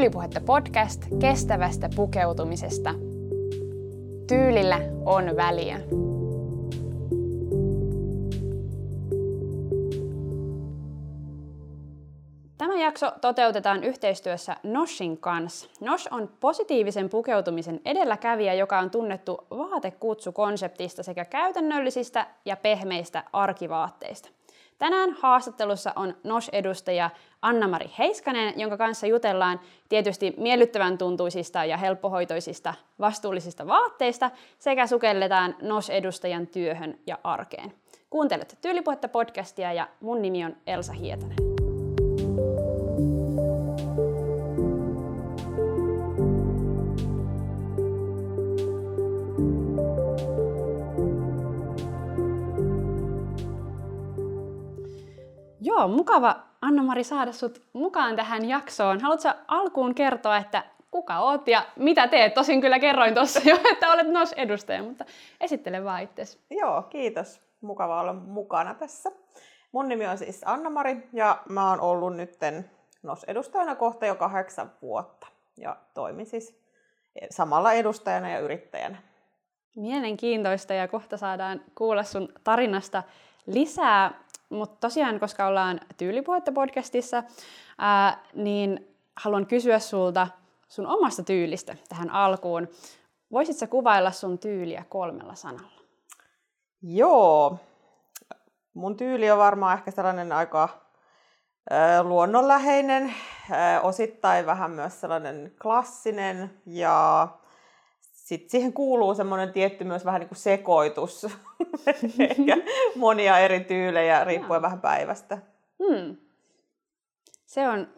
Tyylipuhetta podcast kestävästä pukeutumisesta. Tyylillä on väliä. Tämä jakso toteutetaan yhteistyössä Noshin kanssa. Nosh on positiivisen pukeutumisen edelläkävijä, joka on tunnettu vaatekutsu-konseptista sekä käytännöllisistä ja pehmeistä arkivaatteista. Tänään haastattelussa on NOS-edustaja Anna-Mari Heiskanen, jonka kanssa jutellaan tietysti miellyttävän tuntuisista ja helppohoitoisista vastuullisista vaatteista sekä sukelletaan NOS-edustajan työhön ja arkeen. Kuuntelette Tyylipuhetta podcastia ja mun nimi on Elsa Hietanen. Joo, mukava Anna-Mari saada sut mukaan tähän jaksoon. Haluatko alkuun kertoa, että kuka oot ja mitä teet? Tosin kyllä kerroin tuossa jo, että olet NOS-edustaja, mutta esittele vaan itsesi. Joo, kiitos. Mukava olla mukana tässä. Mun nimi on siis Anna-Mari ja mä oon ollut nytten NOS-edustajana kohta jo kahdeksan vuotta. Ja toimin siis samalla edustajana ja yrittäjänä. Mielenkiintoista ja kohta saadaan kuulla sun tarinasta lisää. Mutta tosiaan, koska ollaan Tyylipuhetta podcastissa, ää, niin haluan kysyä sulta sun omasta tyylistä tähän alkuun. Voisitko kuvailla sun tyyliä kolmella sanalla? Joo. Mun tyyli on varmaan ehkä sellainen aika ä, luonnonläheinen, ä, osittain vähän myös sellainen klassinen ja sitten siihen kuuluu semmoinen tietty myös vähän niin kuin sekoitus, ehkä monia eri tyylejä riippuen ja. vähän päivästä. Hmm. Se on,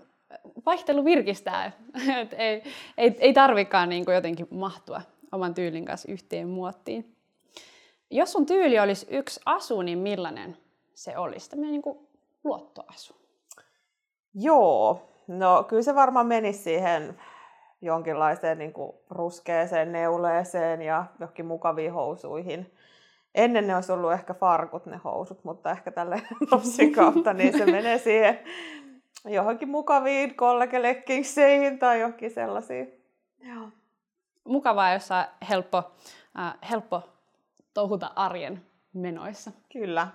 vaihtelu virkistää, Et ei, ei, ei tarvikaan niin kuin jotenkin mahtua oman tyylin kanssa yhteen muottiin. Jos sun tyyli olisi yksi asu, niin millainen se olisi? Tämmöinen niin kuin luottoasu. Joo, no kyllä se varmaan menisi siihen jonkinlaiseen niin kuin ruskeeseen neuleeseen ja johonkin mukaviin housuihin. Ennen ne olisi ollut ehkä farkut ne housut, mutta ehkä tälle nopsin kautta niin se menee siihen johonkin mukaviin kollegelekkingseihin tai johonkin sellaisiin. Joo. Mukavaa, jos on helppo, äh, helppo touhuta arjen menoissa. Kyllä.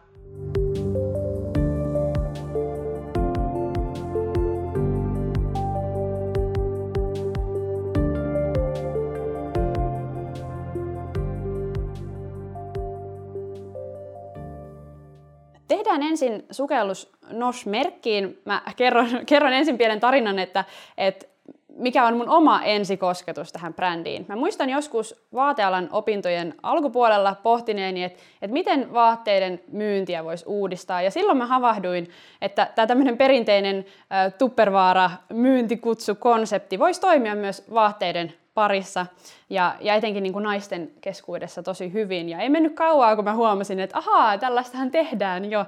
Tehdään ensin sukellus NOS-merkkiin. Mä kerron, kerron ensin pienen tarinan, että, että mikä on mun oma ensikosketus tähän brändiin. Mä muistan joskus vaatealan opintojen alkupuolella pohtineeni, että, että miten vaatteiden myyntiä voisi uudistaa. Ja silloin mä havahduin, että tämä tämmöinen perinteinen äh, tuppervaara myyntikutsu-konsepti voisi toimia myös vaatteiden parissa ja, ja etenkin niin kuin naisten keskuudessa tosi hyvin. Ja ei mennyt kauaa, kun mä huomasin, että ahaa, tällaistahan tehdään jo.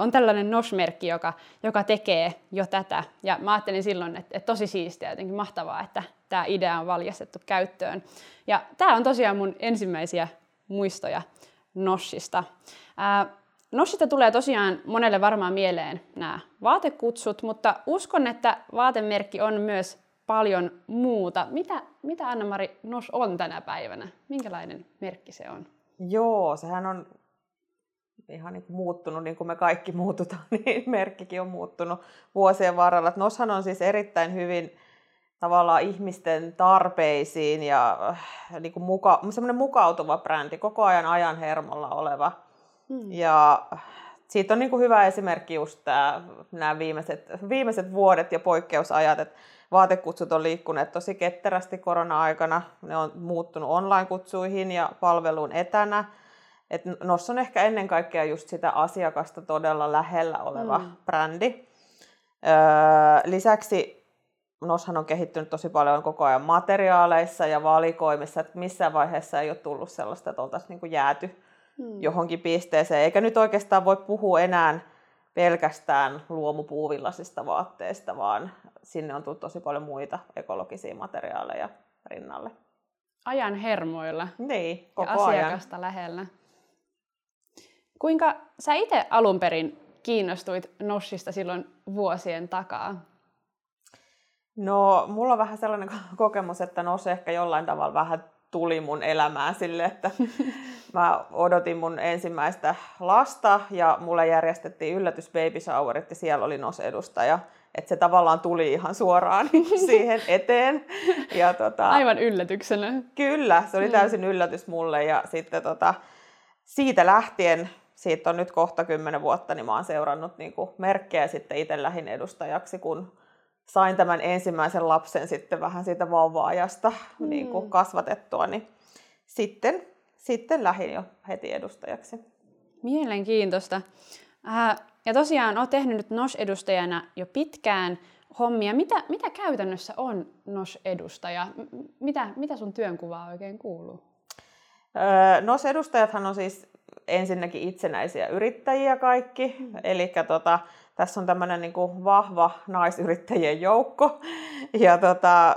On tällainen NOS-merkki, joka, joka tekee jo tätä. Ja mä ajattelin silloin, että, että tosi siistiä, jotenkin mahtavaa, että tämä idea on valjastettu käyttöön. Ja tämä on tosiaan mun ensimmäisiä muistoja NOSista. Nossista tulee tosiaan monelle varmaan mieleen nämä vaatekutsut, mutta uskon, että vaatemerkki on myös paljon muuta. Mitä, mitä Anna-Mari Nos on tänä päivänä? Minkälainen merkki se on? Joo, sehän on ihan niin kuin muuttunut, niin kuin me kaikki muututaan, niin merkkikin on muuttunut vuosien varrella. Noshan on siis erittäin hyvin tavallaan ihmisten tarpeisiin ja äh, niin kuin muka, semmoinen mukautuva brändi, koko ajan ajan hermolla oleva. Hmm. Ja siitä on niin kuin hyvä esimerkki just tämä, nämä viimeiset, viimeiset vuodet ja poikkeusajat, että vaatekutsut on liikkuneet tosi ketterästi korona-aikana. Ne on muuttunut online-kutsuihin ja palveluun etänä. Et NOS on ehkä ennen kaikkea just sitä asiakasta todella lähellä oleva mm. brändi. Öö, lisäksi NOShan on kehittynyt tosi paljon koko ajan materiaaleissa ja valikoimissa, että missään vaiheessa ei ole tullut sellaista, että oltaisiin niin jääty mm. johonkin pisteeseen. Eikä nyt oikeastaan voi puhua enää pelkästään luomupuuvillasista vaatteista, vaan sinne on tullut tosi paljon muita ekologisia materiaaleja rinnalle. Ajan hermoilla niin, koko ja asiakasta ajan. lähellä. Kuinka sä itse alun perin kiinnostuit Nossista silloin vuosien takaa? No, mulla on vähän sellainen kokemus, että NOS ehkä jollain tavalla vähän tuli mun elämään sille, että mä odotin mun ensimmäistä lasta ja mulle järjestettiin yllätys baby showerit ja siellä oli NOS-edustaja. Että se tavallaan tuli ihan suoraan siihen eteen. Ja tota, Aivan yllätyksenä. Kyllä, se oli mm. täysin yllätys mulle ja sitten tota, siitä lähtien, siitä on nyt kohta kymmenen vuotta, niin mä oon seurannut niin merkkejä sitten itse lähin edustajaksi, kun sain tämän ensimmäisen lapsen sitten vähän siitä vauva-ajasta mm. niin kuin kasvatettua, niin sitten, sitten lähdin jo heti edustajaksi. Mielenkiintoista. Äh, ja tosiaan olet tehnyt nyt NOS-edustajana jo pitkään hommia. Mitä, mitä käytännössä on NOS-edustaja? Mitä, mitä sun työnkuvaa oikein kuuluu? Öö, NOS-edustajathan on siis ensinnäkin itsenäisiä yrittäjiä kaikki. Mm. Eli tota, tässä on tämmöinen niin kuin vahva naisyrittäjien joukko. Ja tota,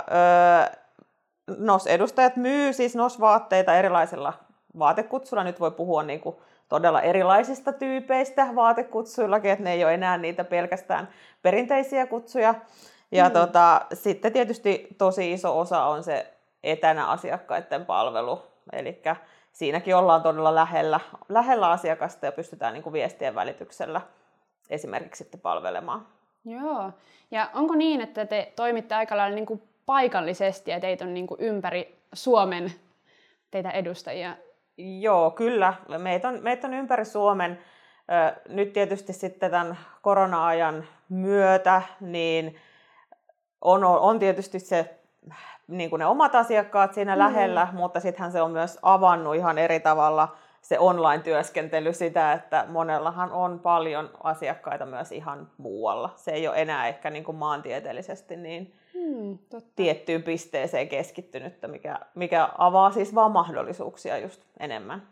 NOS-edustajat myy siis NOS-vaatteita erilaisilla vaatekutsuilla. Nyt voi puhua niin kuin todella erilaisista tyypeistä vaatekutsuillakin, että ne ei ole enää niitä pelkästään perinteisiä kutsuja. Ja mm. tota, sitten tietysti tosi iso osa on se etänä asiakkaiden palvelu. Eli siinäkin ollaan todella lähellä, lähellä asiakasta ja pystytään niin kuin viestien välityksellä esimerkiksi sitten palvelemaan. Joo. Ja onko niin, että te toimitte aika lailla niin kuin paikallisesti ja teitä on niin kuin ympäri Suomen teitä edustajia? Joo, kyllä. Meitä on, meitä on ympäri Suomen. Nyt tietysti sitten tämän korona-ajan myötä niin on, on tietysti se niin kuin ne omat asiakkaat siinä mm. lähellä, mutta sittenhän se on myös avannut ihan eri tavalla se online-työskentely sitä, että monellahan on paljon asiakkaita myös ihan muualla. Se ei ole enää ehkä niin kuin maantieteellisesti niin hmm, totta. tiettyyn pisteeseen keskittynyttä, mikä, mikä avaa siis vaan mahdollisuuksia just enemmän.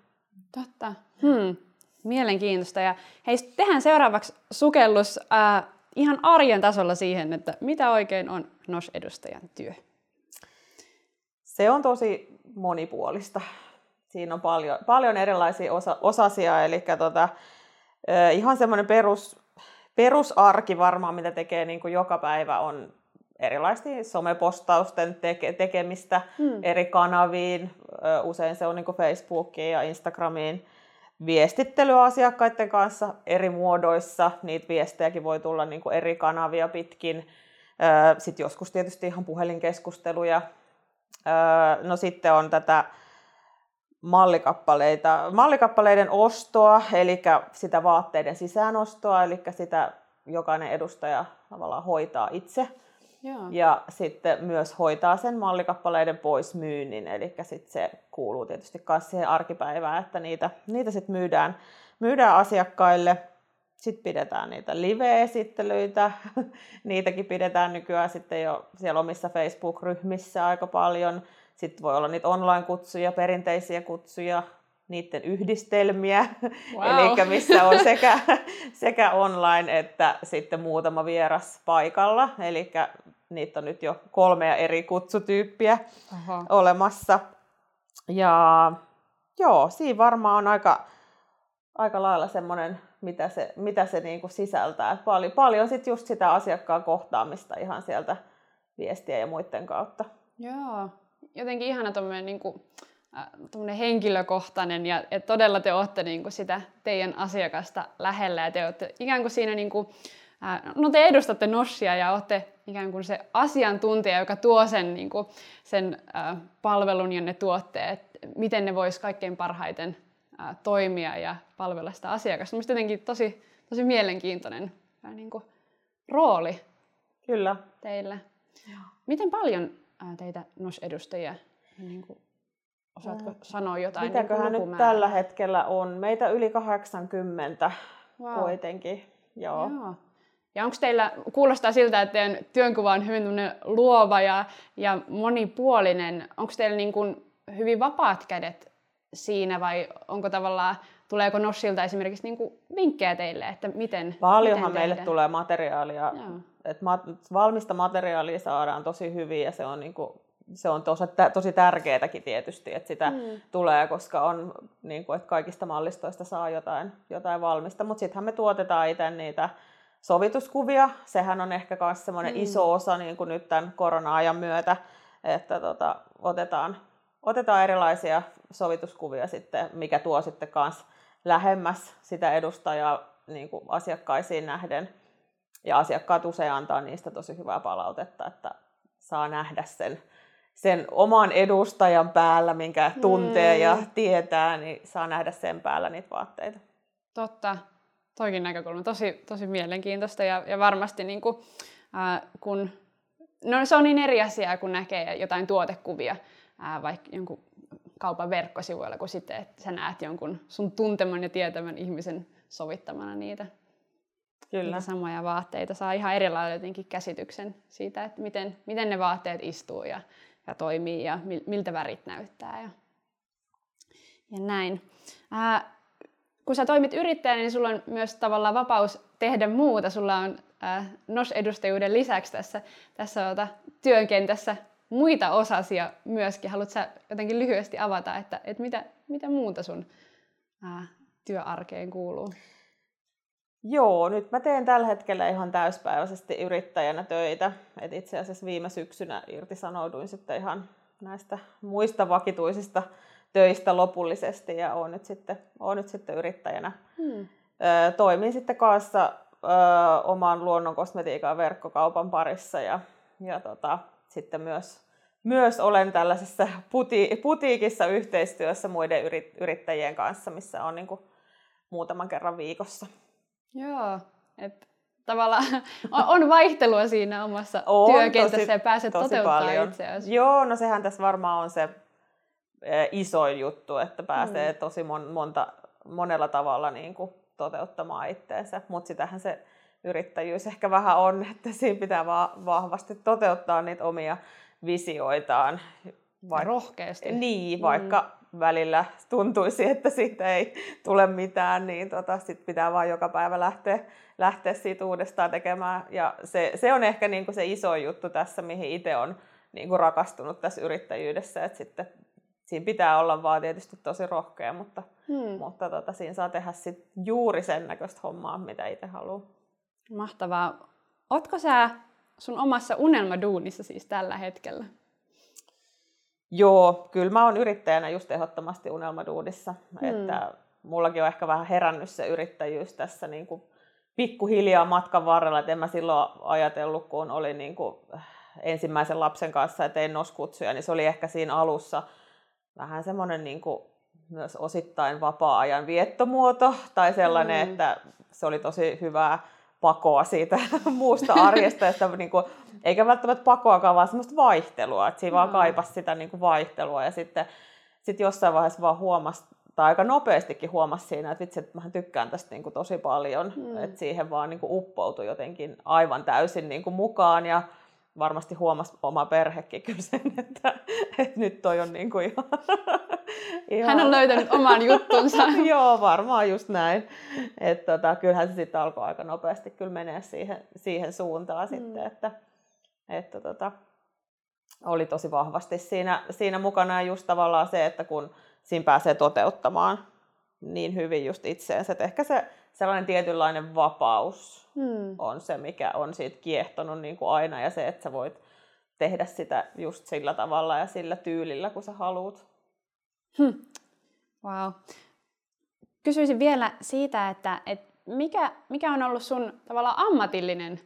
Totta. Hmm. Mielenkiintoista. Ja hei, tehdään seuraavaksi sukellus äh, ihan arjen tasolla siihen, että mitä oikein on NOS-edustajan työ? Se on tosi monipuolista siinä on paljon, paljon erilaisia osa, osasia, eli tota, ihan semmoinen perus, perusarki varmaan, mitä tekee niin kuin joka päivä, on erilaisten somepostausten teke, tekemistä hmm. eri kanaviin, usein se on niin kuin Facebookiin ja Instagramiin, viestittelyä asiakkaiden kanssa eri muodoissa, niitä viestejäkin voi tulla niin kuin eri kanavia pitkin, sitten joskus tietysti ihan puhelinkeskusteluja, no sitten on tätä mallikappaleita, mallikappaleiden ostoa, eli sitä vaatteiden sisäänostoa, eli sitä jokainen edustaja tavallaan hoitaa itse. Joo. Ja sitten myös hoitaa sen mallikappaleiden pois myynnin, eli sitten se kuuluu tietysti myös siihen arkipäivään, että niitä, niitä sitten myydään, myydään asiakkaille. Sitten pidetään niitä live-esittelyitä, niitäkin pidetään nykyään sitten jo siellä omissa Facebook-ryhmissä aika paljon sitten voi olla niitä online-kutsuja, perinteisiä kutsuja, niiden yhdistelmiä, wow. eli missä on sekä, sekä online että sitten muutama vieras paikalla. Eli niitä on nyt jo kolmea eri kutsutyyppiä Aha. olemassa. Ja joo, siinä varmaan on aika, aika lailla semmoinen, mitä se, mitä se niinku sisältää. Paljon, paljon sit just sitä asiakkaan kohtaamista ihan sieltä viestiä ja muiden kautta. Joo, jotenkin ihana tuommoinen niin kuin, äh, henkilökohtainen ja että todella te olette niin kuin sitä teidän asiakasta lähellä ja te olette ikään kuin siinä niin kuin, äh, no te edustatte Nossia ja olette ikään kuin se asiantuntija, joka tuo sen, niin kuin, sen äh, palvelun ja ne tuotteet, miten ne vois kaikkein parhaiten äh, toimia ja palvella sitä asiakasta. Mielestäni jotenkin tosi, tosi mielenkiintoinen äh, niin kuin, rooli Kyllä. teille. Miten paljon teitä NOS-edustajia? Niin kuin, osaatko sanoa jotain niin Mitäköhän niin nyt tällä hetkellä on? Meitä yli 80 wow. kuitenkin. Joo. Joo. Ja onko teillä, kuulostaa siltä, että teidän työnkuva on hyvin luova ja, ja monipuolinen. Onko teillä niin kuin hyvin vapaat kädet siinä vai onko tavallaan, tuleeko Nossilta esimerkiksi niin kuin vinkkejä teille, että miten Paljonhan miten meille tulee materiaalia että valmista materiaalia saadaan tosi hyvin ja se on, niin kuin, se on tosi, tosi tärkeääkin tietysti, että sitä mm. tulee, koska on, niin kuin, että kaikista mallistoista saa jotain, jotain valmista. Mutta sittenhän me tuotetaan itse niitä sovituskuvia. Sehän on ehkä myös semmoinen mm. iso osa niin kuin nyt tämän korona-ajan myötä, että tota, otetaan, otetaan erilaisia sovituskuvia sitten, mikä tuo sitten myös lähemmäs sitä edustajaa niin kuin asiakkaisiin nähden. Ja asiakkaat usein antaa niistä tosi hyvää palautetta, että saa nähdä sen, sen oman edustajan päällä, minkä tuntee mm. ja tietää, niin saa nähdä sen päällä niitä vaatteita. Totta. Toikin näkökulma. Tosi, tosi mielenkiintoista ja, ja varmasti niin kuin, äh, kun... No se on niin eri asia, kun näkee jotain tuotekuvia äh, vaikka jonkun kaupan verkkosivuilla, kuin sitten, että sä näet jonkun sun tunteman ja tietämän ihmisen sovittamana niitä, Kyllä. niitä samoja vaatteita. Saa ihan erilainen jotenkin käsityksen siitä, että miten, miten ne vaatteet istuu ja, ja toimii ja miltä värit näyttää. Ja, ja näin. Ää, kun sä toimit yrittäjänä, niin sulla on myös tavallaan vapaus tehdä muuta. Sulla on ää, NOS-edustajuuden lisäksi tässä, tässä ota, työnkentässä muita osasia myöskin. Haluatko sä jotenkin lyhyesti avata, että, että mitä, mitä muuta sun ää, työarkeen kuuluu? Joo, nyt mä teen tällä hetkellä ihan täyspäiväisesti yrittäjänä töitä. Et itse asiassa viime syksynä irtisanouduin sitten ihan näistä muista vakituisista töistä lopullisesti ja olen nyt sitten, olen nyt sitten yrittäjänä. Hmm. Toimin sitten kanssa ö, oman luonnonkosmetiikan verkkokaupan parissa ja, ja tota, sitten myös, myös olen tällaisessa puti, putiikissa yhteistyössä muiden yrittäjien kanssa, missä on niin kuin muutaman kerran viikossa. Joo, että tavallaan on vaihtelua siinä omassa on, työkentässä tosi, ja pääset toteuttamaan itseäsi. Joo, no sehän tässä varmaan on se e, isoin juttu, että pääsee mm. tosi mon, monta, monella tavalla niin kuin toteuttamaan itteensä, mutta sitähän se yrittäjyys ehkä vähän on, että siinä pitää va- vahvasti toteuttaa niitä omia visioitaan. Vaik- Rohkeasti. Niin, vaikka mm välillä tuntuisi, että siitä ei tule mitään, niin tota, sit pitää vaan joka päivä lähteä, lähteä siitä uudestaan tekemään. Ja se, se on ehkä niin kuin se iso juttu tässä, mihin itse on niin kuin rakastunut tässä yrittäjyydessä, että sitten siinä pitää olla vaan tietysti tosi rohkea, mutta, hmm. mutta tota, siinä saa tehdä sit juuri sen näköistä hommaa, mitä itse haluaa. Mahtavaa. Ootko sä sun omassa unelmaduunissa siis tällä hetkellä? Joo, kyllä mä oon yrittäjänä just ehdottomasti unelmaduudissa. Hmm. Että mullakin on ehkä vähän herännyt se yrittäjyys tässä niin kuin pikkuhiljaa matkan varrella. Että en mä silloin ajatellut, kun olin niin kuin ensimmäisen lapsen kanssa ja tein noskutsuja, niin se oli ehkä siinä alussa vähän semmoinen niin kuin myös osittain vapaa-ajan viettomuoto tai sellainen, hmm. että se oli tosi hyvää pakoa siitä muusta arjesta, että niin kuin, eikä välttämättä pakoakaan, vaan semmoista vaihtelua, että siinä mm. vaan kaipasi sitä niin kuin vaihtelua ja sitten sit jossain vaiheessa vaan huomasi, tai aika nopeastikin huomasi siinä, että vitsi, että mä tykkään tästä niin kuin tosi paljon, mm. että siihen vaan niin kuin uppoutui jotenkin aivan täysin niin kuin mukaan ja varmasti huomasi oma perhekin kyllä sen, että, että nyt toi on niin kuin ihan, ihan... Hän on löytänyt oman juttunsa. Joo, varmaan just näin. Että tota, kyllähän se sitten alkoi aika nopeasti kyllä menee siihen, siihen suuntaan mm. sitten, että, että tota, oli tosi vahvasti siinä, siinä mukana ja just tavallaan se, että kun siinä pääsee toteuttamaan niin hyvin just itseensä, että ehkä se sellainen tietynlainen vapaus hmm. on se, mikä on siitä kiehtonut niin kuin aina ja se, että sä voit tehdä sitä just sillä tavalla ja sillä tyylillä, kun sä haluat. Hmm. Wow. Kysyisin vielä siitä, että, että mikä, mikä on ollut sun tavallaan ammatillinen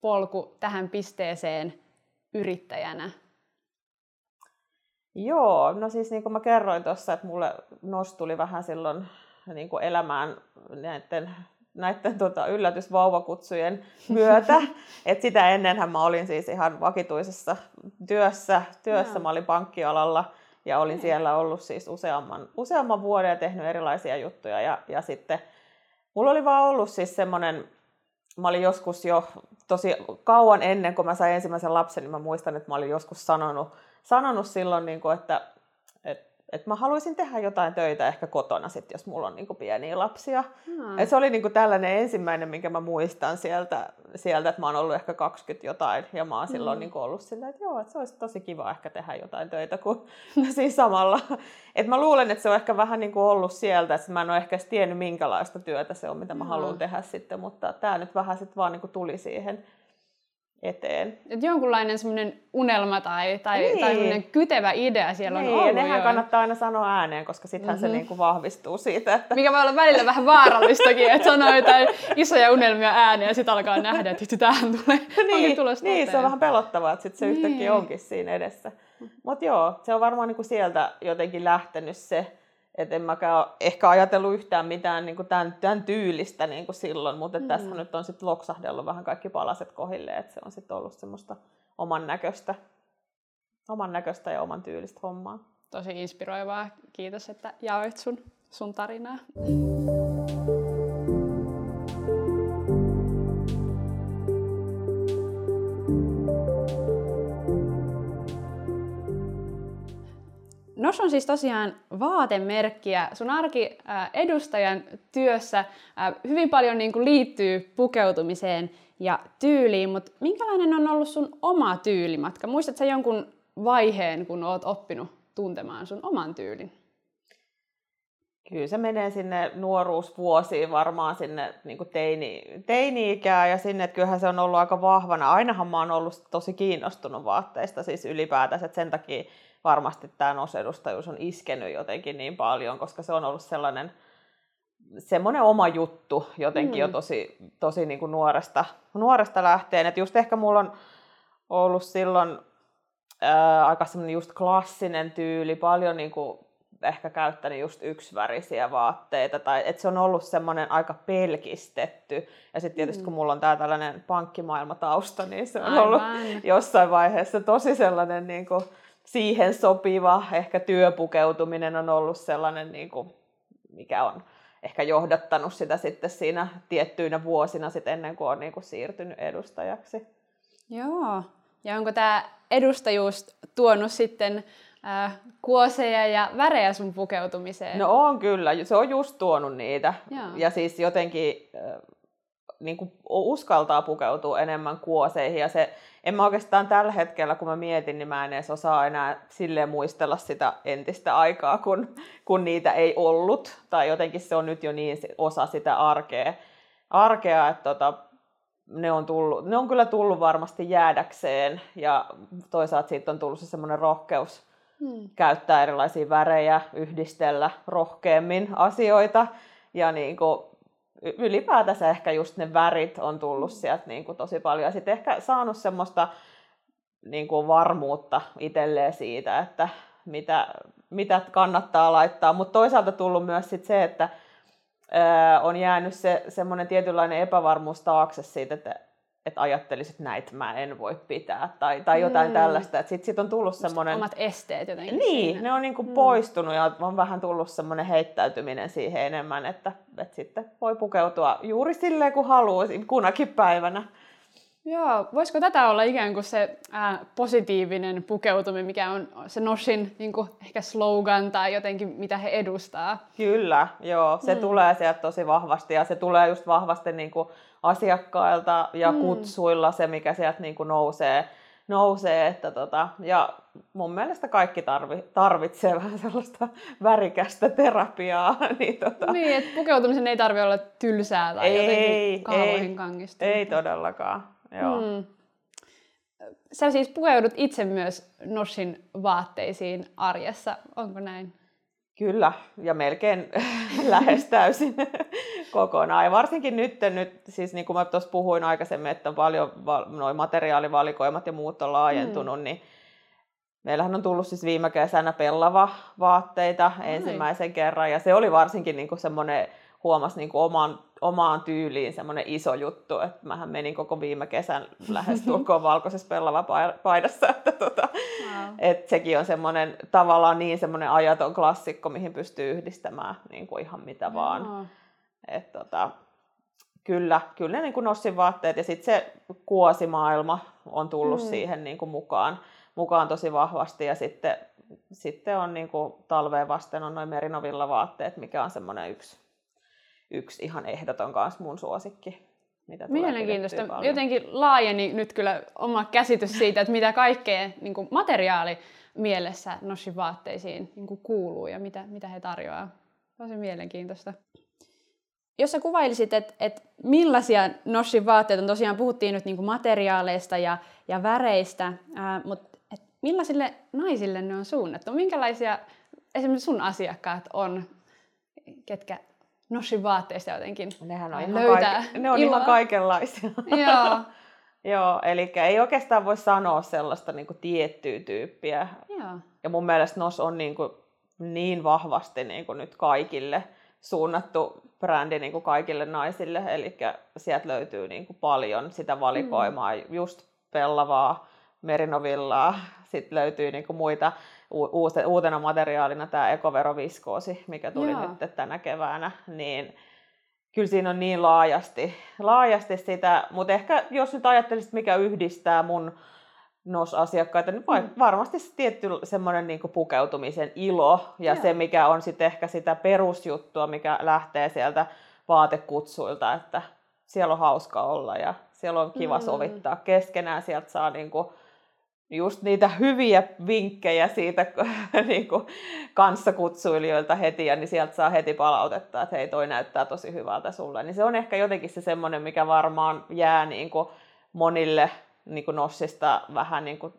polku tähän pisteeseen yrittäjänä? Joo, no siis niin kuin mä kerroin tuossa, että mulle nostuli vähän silloin niin kuin elämään näiden, näiden tota, yllätysvauvakutsujen myötä. Et sitä ennenhän mä olin siis ihan vakituisessa työssä. työssä. Mä olin pankkialalla ja olin siellä ollut siis useamman, useamman vuoden ja tehnyt erilaisia juttuja. Ja, ja sitten mulla oli vaan ollut siis semmoinen, mä olin joskus jo tosi kauan ennen kuin mä sain ensimmäisen lapsen, niin mä muistan, että mä olin joskus sanonut, sanonut silloin, niin kuin, että että mä haluaisin tehdä jotain töitä ehkä kotona sit, jos mulla on niinku pieniä lapsia. Hmm. Et se oli niinku tällainen ensimmäinen, minkä mä muistan sieltä, sieltä, että mä oon ollut ehkä 20 jotain ja mä oon mm. silloin niinku ollut silleen, että joo, että se olisi tosi kiva ehkä tehdä jotain töitä kuin siis samalla. Et mä luulen, että se on ehkä vähän niinku ollut sieltä, että mä en ole ehkä tiennyt minkälaista työtä se on, mitä mä mm. haluan tehdä sitten, mutta tämä nyt vähän sitten vaan niinku tuli siihen eteen. Et jonkunlainen semmoinen unelma tai, tai, niin. tai semmoinen kytevä idea siellä niin, on ollut. Ja nehän jo. kannattaa aina sanoa ääneen, koska sittenhän mm-hmm. se niinku vahvistuu siitä. Että... Mikä voi olla välillä vähän vaarallistakin, että sanoo jotain isoja unelmia ääneen ja sitten alkaa nähdä, että tähän tulee. niin, niin se on vähän pelottavaa, että sit se niin. yhtäkkiä onkin siinä edessä. Mutta joo, se on varmaan niinku sieltä jotenkin lähtenyt se, et en mäkään ole ehkä ajatellut yhtään mitään niin kuin tämän, tämän tyylistä niin kuin silloin, mutta mm. tässä nyt on sitten loksahdellut vähän kaikki palaset kohille, että se on sitten ollut semmoista oman näköistä, oman näköistä ja oman tyylistä hommaa. Tosi inspiroivaa. Kiitos, että jaoit sun, sun tarinaa. Nosh on siis tosiaan vaatemerkkiä. Sun arki äh, edustajan työssä äh, hyvin paljon niin kuin liittyy pukeutumiseen ja tyyliin, mutta minkälainen on ollut sun oma tyylimatka? Muistatko jonkun vaiheen, kun oot oppinut tuntemaan sun oman tyylin? Kyllä se menee sinne nuoruusvuosiin varmaan sinne niin kuin teini, teini-ikään ja sinne, että kyllähän se on ollut aika vahvana. Ainahan mä oon ollut tosi kiinnostunut vaatteista siis ylipäätänsä, että sen takia varmasti tämä nosedustajuus on iskenyt jotenkin niin paljon, koska se on ollut sellainen semmoinen oma juttu jotenkin mm. jo tosi, tosi niin kuin nuoresta, nuoresta lähteen. Että just ehkä mulla on ollut silloin ää, aika semmoinen just klassinen tyyli, paljon niin kuin ehkä käyttänyt just yksivärisiä vaatteita, tai että se on ollut semmoinen aika pelkistetty. Ja sitten tietysti mm. kun mulla on tää tällainen pankkimaailmatausta, niin se on Aivan. ollut jossain vaiheessa tosi sellainen niin kuin, siihen sopiva ehkä työpukeutuminen on ollut sellainen, niin kuin, mikä on ehkä johdattanut sitä sitten siinä tiettyinä vuosina sit ennen kuin on niin kuin siirtynyt edustajaksi. Joo. Ja onko tämä edustajuus tuonut sitten äh, kuoseja ja värejä sun pukeutumiseen? No on kyllä, se on just tuonut niitä. Joo. Ja siis jotenkin äh, niin kuin uskaltaa pukeutua enemmän kuoseihin. Ja se, en mä oikeastaan tällä hetkellä, kun mä mietin, niin mä en edes osaa enää silleen muistella sitä entistä aikaa, kun, kun niitä ei ollut. Tai jotenkin se on nyt jo niin osa sitä arkea, arkea että tota, ne on, tullut, ne on kyllä tullut varmasti jäädäkseen. Ja toisaalta siitä on tullut se semmoinen rohkeus hmm. käyttää erilaisia värejä, yhdistellä rohkeammin asioita. Ja niin kuin, ylipäätänsä ehkä just ne värit on tullut sieltä niin kuin tosi paljon. Ja sitten ehkä saanut semmoista niin kuin varmuutta itselleen siitä, että mitä, mitä kannattaa laittaa. Mutta toisaalta tullut myös sit se, että on jäänyt se semmoinen tietynlainen epävarmuus taakse siitä, että että ajattelisit, että näitä mä en voi pitää, tai, tai jotain mm. tällaista. Että sit, sit on tullut semmoinen... Omat esteet jotenkin Niin, siinä. ne on niinku mm. poistunut ja on vähän tullut semmoinen heittäytyminen siihen enemmän, että, että sitten voi pukeutua juuri silleen kuin haluaa kunakin päivänä. Joo, voisiko tätä olla ikään kuin se ää, positiivinen pukeutuminen, mikä on se Noshin niin kuin ehkä slogan tai jotenkin mitä he edustaa? Kyllä, joo, se mm. tulee sieltä tosi vahvasti ja se tulee just vahvasti niin kuin asiakkailta ja mm. kutsuilla se, mikä sieltä niin kuin nousee, nousee että tota, ja mun mielestä kaikki tarvi, tarvitsee vähän sellaista värikästä terapiaa. niin, tota. niin että pukeutumisen ei tarvitse olla tylsää tai ei, jotenkin kaavoihin kangistunut. Ei todellakaan. Joo. Mm. Sä siis pukeudut itse myös Noshin vaatteisiin arjessa, onko näin? Kyllä, ja melkein lähes täysin kokonaan. Ja varsinkin nyt, nyt siis niin kuin mä tuossa puhuin aikaisemmin, että on paljon noin materiaalivalikoimat ja muut on laajentunut, mm. niin meillähän on tullut siis viime kesänä pellava vaatteita ensimmäisen kerran, ja se oli varsinkin niin kuin semmoinen huomasi niin kuin oman, omaan tyyliin semmoinen iso juttu, että mähän menin koko viime kesän lähes tulkoon valkoisessa pellava paidassa, että tota, wow. et sekin on semmoinen tavallaan niin semmoinen ajaton klassikko, mihin pystyy yhdistämään niin kuin ihan mitä vaan. Wow. Et tota, kyllä, kyllä ne niin kuin Nossin vaatteet ja sitten se kuosimaailma on tullut mm. siihen niin kuin mukaan, mukaan tosi vahvasti ja sitten sitten on niin kuin talveen vasten on noin merinovilla vaatteet, mikä on semmoinen yksi, yksi ihan ehdoton kanssa mun suosikki. Mitä Mielenkiintoista. Jotenkin laajeni nyt kyllä oma käsitys siitä, että mitä kaikkea niin kuin materiaali mielessä Noshin vaatteisiin niin kuin kuuluu ja mitä, mitä he tarjoaa. Tosi mielenkiintoista. Jos sä kuvailisit, että et millaisia Noshin vaatteet on, tosiaan puhuttiin nyt niinku materiaaleista ja, ja väreistä, ää, mutta et millaisille naisille ne on suunnattu? Minkälaisia esimerkiksi sun asiakkaat on, ketkä Noshin vaatteista jotenkin Nehän on ihan löytää kaike- Ne on iloa. ihan kaikenlaisia. Joo. Joo, eli ei oikeastaan voi sanoa sellaista niin kuin tiettyä tyyppiä. Joo. Ja mun mielestä NOS on niin, kuin niin vahvasti niin kuin nyt kaikille suunnattu brändi niin kuin kaikille naisille, eli sieltä löytyy niin kuin paljon sitä valikoimaa, mm. just pellavaa, merinovillaa, sitten löytyy niin kuin muita uutena materiaalina tämä ekoveroviskoosi, mikä tuli Joo. nyt tänä keväänä, niin kyllä siinä on niin laajasti, laajasti sitä, mutta ehkä jos nyt ajattelisit, mikä yhdistää mun NOS-asiakkaita, niin mm. varmasti se tietty semmoinen niin pukeutumisen ilo ja Joo. se, mikä on sitten ehkä sitä perusjuttua, mikä lähtee sieltä vaatekutsuilta, että siellä on hauska olla ja siellä on kiva mm. sovittaa keskenään, sieltä saa niin kuin just niitä hyviä vinkkejä siitä niin kuin kanssakutsuilijoilta heti, ja niin sieltä saa heti palautetta, että hei, toi näyttää tosi hyvältä sulle. Niin se on ehkä jotenkin se semmoinen, mikä varmaan jää niin kuin monille niin kuin nossista vähän niin kuin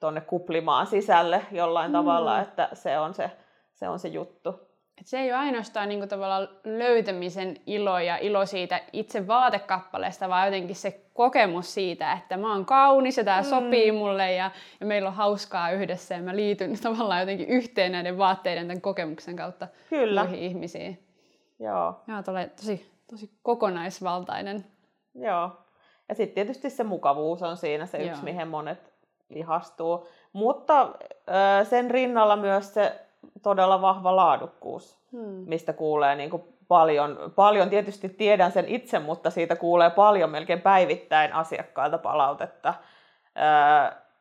tuonne kuplimaan sisälle jollain mm. tavalla, että se on se, se on se juttu. Et se ei ole ainoastaan niin kuin tavallaan löytämisen ilo ja ilo siitä itse vaatekappaleesta, vaan jotenkin se kokemus siitä, että mä oon kaunis ja tämä mm. sopii mulle ja, ja meillä on hauskaa yhdessä ja mä liityn tavallaan jotenkin yhteen näiden vaatteiden tämän kokemuksen kautta Kyllä. muihin ihmisiin. Joo. Joo, tulee tosi, tosi kokonaisvaltainen. Joo. Ja sitten tietysti se mukavuus on siinä se yksi, Joo. mihin monet ihastuu. Mutta sen rinnalla myös se todella vahva laadukkuus, hmm. mistä kuulee niin kuin paljon, paljon. Tietysti tiedän sen itse, mutta siitä kuulee paljon melkein päivittäin asiakkailta palautetta,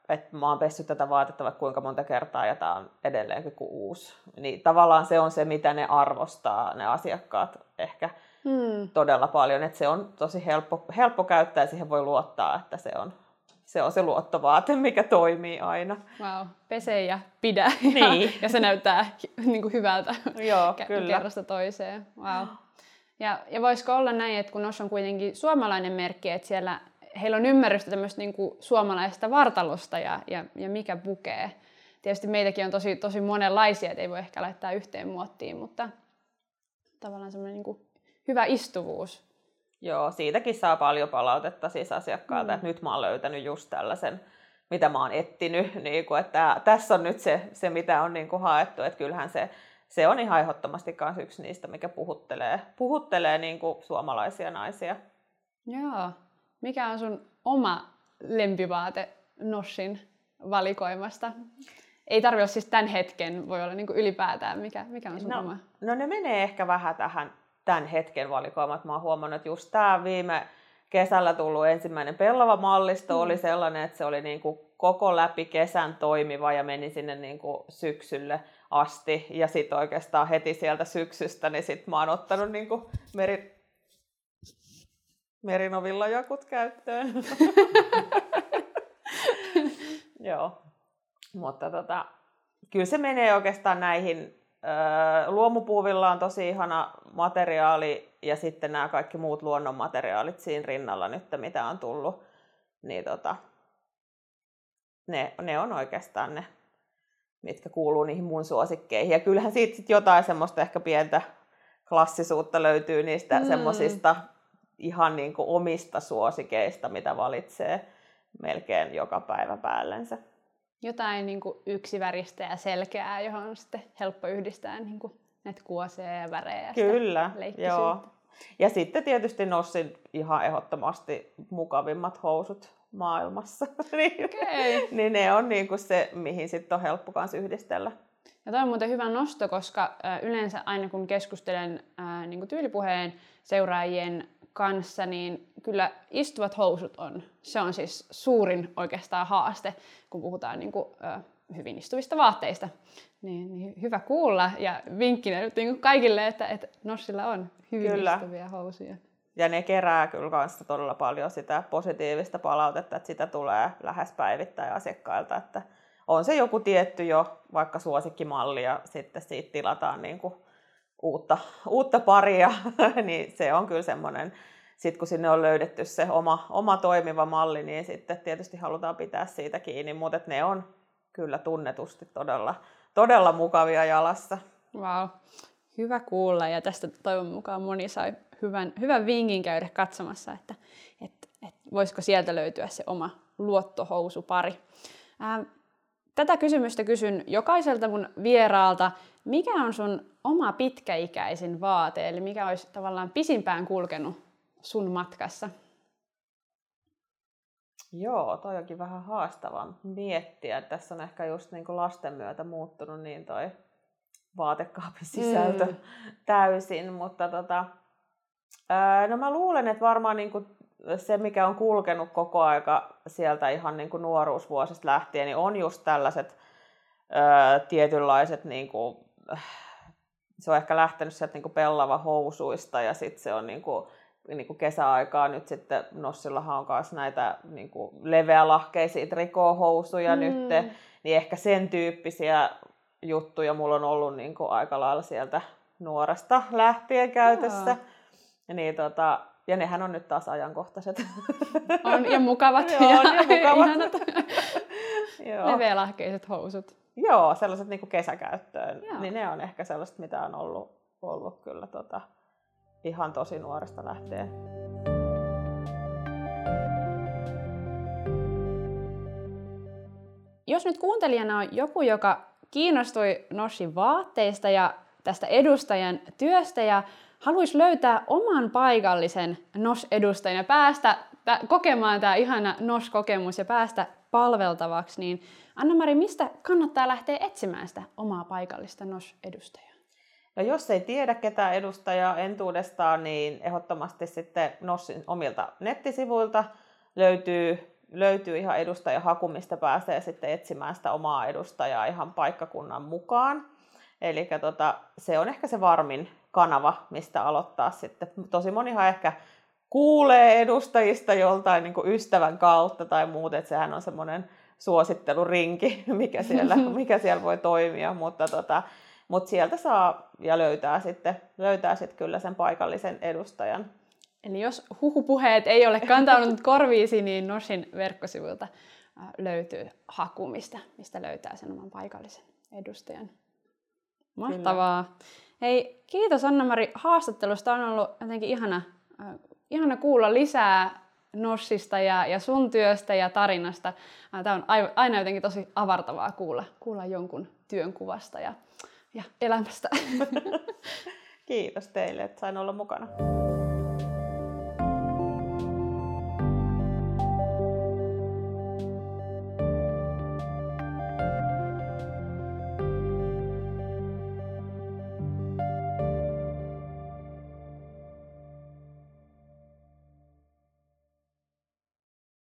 että mä oon pessy tätä vaatetta vaikka kuinka monta kertaa ja tämä on edelleenkin kuin uusi. Niin tavallaan se on se, mitä ne arvostaa, ne asiakkaat ehkä hmm. todella paljon. Että se on tosi helppo, helppo käyttää ja siihen voi luottaa, että se on se on se luottovaate, mikä toimii aina. Wow, pese ja pidä. Niin. Ja, ja se näyttää niin kuin hyvältä Joo, kyllä. kerrasta toiseen. Wow. Ja, ja voisiko olla näin, että kun Nos on kuitenkin suomalainen merkki, että siellä heillä on ymmärrystä tämmöistä niin kuin suomalaista vartalosta ja, ja, ja mikä pukee. Tietysti meitäkin on tosi, tosi monenlaisia, että ei voi ehkä laittaa yhteen muottiin, mutta tavallaan semmoinen niin kuin hyvä istuvuus Joo, siitäkin saa paljon palautetta siis asiakkailta, mm. että nyt mä oon löytänyt just tällaisen, mitä mä oon etsinyt, niin kuin, että tässä on nyt se, se mitä on niin kuin haettu, että kyllähän se, se on ihan ehdottomasti myös yksi niistä, mikä puhuttelee, puhuttelee niin kuin suomalaisia naisia. Joo. Mikä on sun oma lempivaate Noshin valikoimasta? Ei tarvitse olla siis tämän hetken, voi olla niin kuin ylipäätään. Mikä, mikä on sun no, oma? No ne menee ehkä vähän tähän tämän hetken valikoimat. Mä oon huomannut, että just tämä viime kesällä tullut ensimmäinen pellava mallisto mm. oli sellainen, että se oli niin kuin koko läpi kesän toimiva ja meni sinne niin kuin syksylle asti. Ja sitten oikeastaan heti sieltä syksystä, niin sitten mä oon ottanut niin kuin meri, merinovilla jakut käyttöön. Joo. Mutta tota, kyllä se menee oikeastaan näihin luomupuuvilla on tosi ihana materiaali ja sitten nämä kaikki muut luonnonmateriaalit siinä rinnalla nyt, mitä on tullut. Niin tota, ne, ne on oikeastaan ne, mitkä kuuluu niihin mun suosikkeihin. Ja kyllähän siitä sit jotain semmoista ehkä pientä klassisuutta löytyy niistä mm. semmoisista ihan niin kuin omista suosikeista, mitä valitsee melkein joka päivä päällensä jotain niin kuin yksiväristä ja selkeää, johon on sitten helppo yhdistää niin kuin näitä kuoseja ja värejä. Kyllä, joo. Ja sitten tietysti Nossin ihan ehdottomasti mukavimmat housut maailmassa. niin, okay. niin ne on niin kuin se, mihin sitten on helppo kanssa yhdistellä. Ja toi on muuten hyvä nosto, koska yleensä aina kun keskustelen niin kuin tyylipuheen seuraajien kanssa, niin kyllä istuvat housut on, se on siis suurin oikeastaan haaste, kun puhutaan niin kuin, ö, hyvin istuvista vaatteista. Niin, niin hyvä kuulla ja vinkkinä nyt niin kaikille, että, että Nossilla on hyvin kyllä. istuvia housuja. Ja ne kerää kyllä kanssa todella paljon sitä positiivista palautetta, että sitä tulee lähes päivittäin asiakkailta, että on se joku tietty jo vaikka suosikkimalli ja sitten siitä tilataan niin kuin uutta, uutta paria, niin se on kyllä semmoinen, sitten kun sinne on löydetty se oma, oma toimiva malli, niin sitten tietysti halutaan pitää siitä kiinni, mutta ne on kyllä tunnetusti todella, todella mukavia jalassa. Wow. Hyvä kuulla ja tästä toivon mukaan moni sai hyvän, hyvän vinkin käydä katsomassa, että, että, että voisiko sieltä löytyä se oma luottohousupari. Ää, tätä kysymystä kysyn jokaiselta mun vieraalta. Mikä on sun oma pitkäikäisin vaate, eli mikä olisi tavallaan pisimpään kulkenut sun matkassa? Joo, toi onkin vähän haastavaa miettiä. Tässä on ehkä just niin kuin lasten myötä muuttunut niin toi vaatekaapin sisältö mm. täysin, mutta tota, no mä luulen, että varmaan niin kuin se, mikä on kulkenut koko aika sieltä ihan niin kuin nuoruusvuosista lähtien, niin on just tällaiset ää, tietynlaiset, niin kuin, se on ehkä lähtenyt sieltä niin kuin pellava housuista ja sitten se on niin kuin, niin kuin kesäaikaa nyt sitten Nossillahan on myös näitä niin kuin leveälahkeisia trikohousuja mm. nyt, niin ehkä sen tyyppisiä juttuja mulla on ollut niin kuin aika lailla sieltä nuoresta lähtien käytössä. Ja, niin, tota, ja nehän on nyt taas ajankohtaiset. On ja mukavat. Joo, ja, ja mukavat. Leveälahkeiset housut. Joo, sellaiset niin kuin kesäkäyttöön. Joo. Niin ne on ehkä sellaiset, mitä on ollut, ollut kyllä tota, ihan tosi nuoresta lähtien. Jos nyt kuuntelijana on joku, joka kiinnostui Noshin vaatteista ja tästä edustajan työstä ja haluaisi löytää oman paikallisen NOS-edustajan ja päästä kokemaan tämä ihana NOS-kokemus ja päästä palveltavaksi, niin Anna-Mari, mistä kannattaa lähteä etsimään sitä omaa paikallista NOS-edustajaa? No jos ei tiedä ketään edustajaa entuudestaan, niin ehdottomasti sitten NOSin omilta nettisivuilta löytyy, löytyy ihan edustajahaku, mistä pääsee sitten etsimään sitä omaa edustajaa ihan paikkakunnan mukaan. Eli tota, se on ehkä se varmin kanava, mistä aloittaa sitten. Tosi monihan ehkä kuulee edustajista joltain niin ystävän kautta tai muuten, että sehän on semmoinen suosittelurinki, mikä siellä, mikä siellä voi toimia, mutta, tota, mutta sieltä saa ja löytää sitten, löytää sitten kyllä sen paikallisen edustajan. Eli jos huhupuheet ei ole kantanut korviisi, niin Nosin verkkosivuilta löytyy haku, mistä, mistä löytää sen oman paikallisen edustajan. Mahtavaa. Kyllä. Hei, kiitos Anna-Mari haastattelusta. On ollut jotenkin ihana, ihana kuulla lisää Nossista ja, ja sun työstä ja tarinasta. Tämä on aina jotenkin tosi avartavaa kuulla, kuulla jonkun työnkuvasta ja, ja elämästä. Kiitos teille, että sain olla mukana.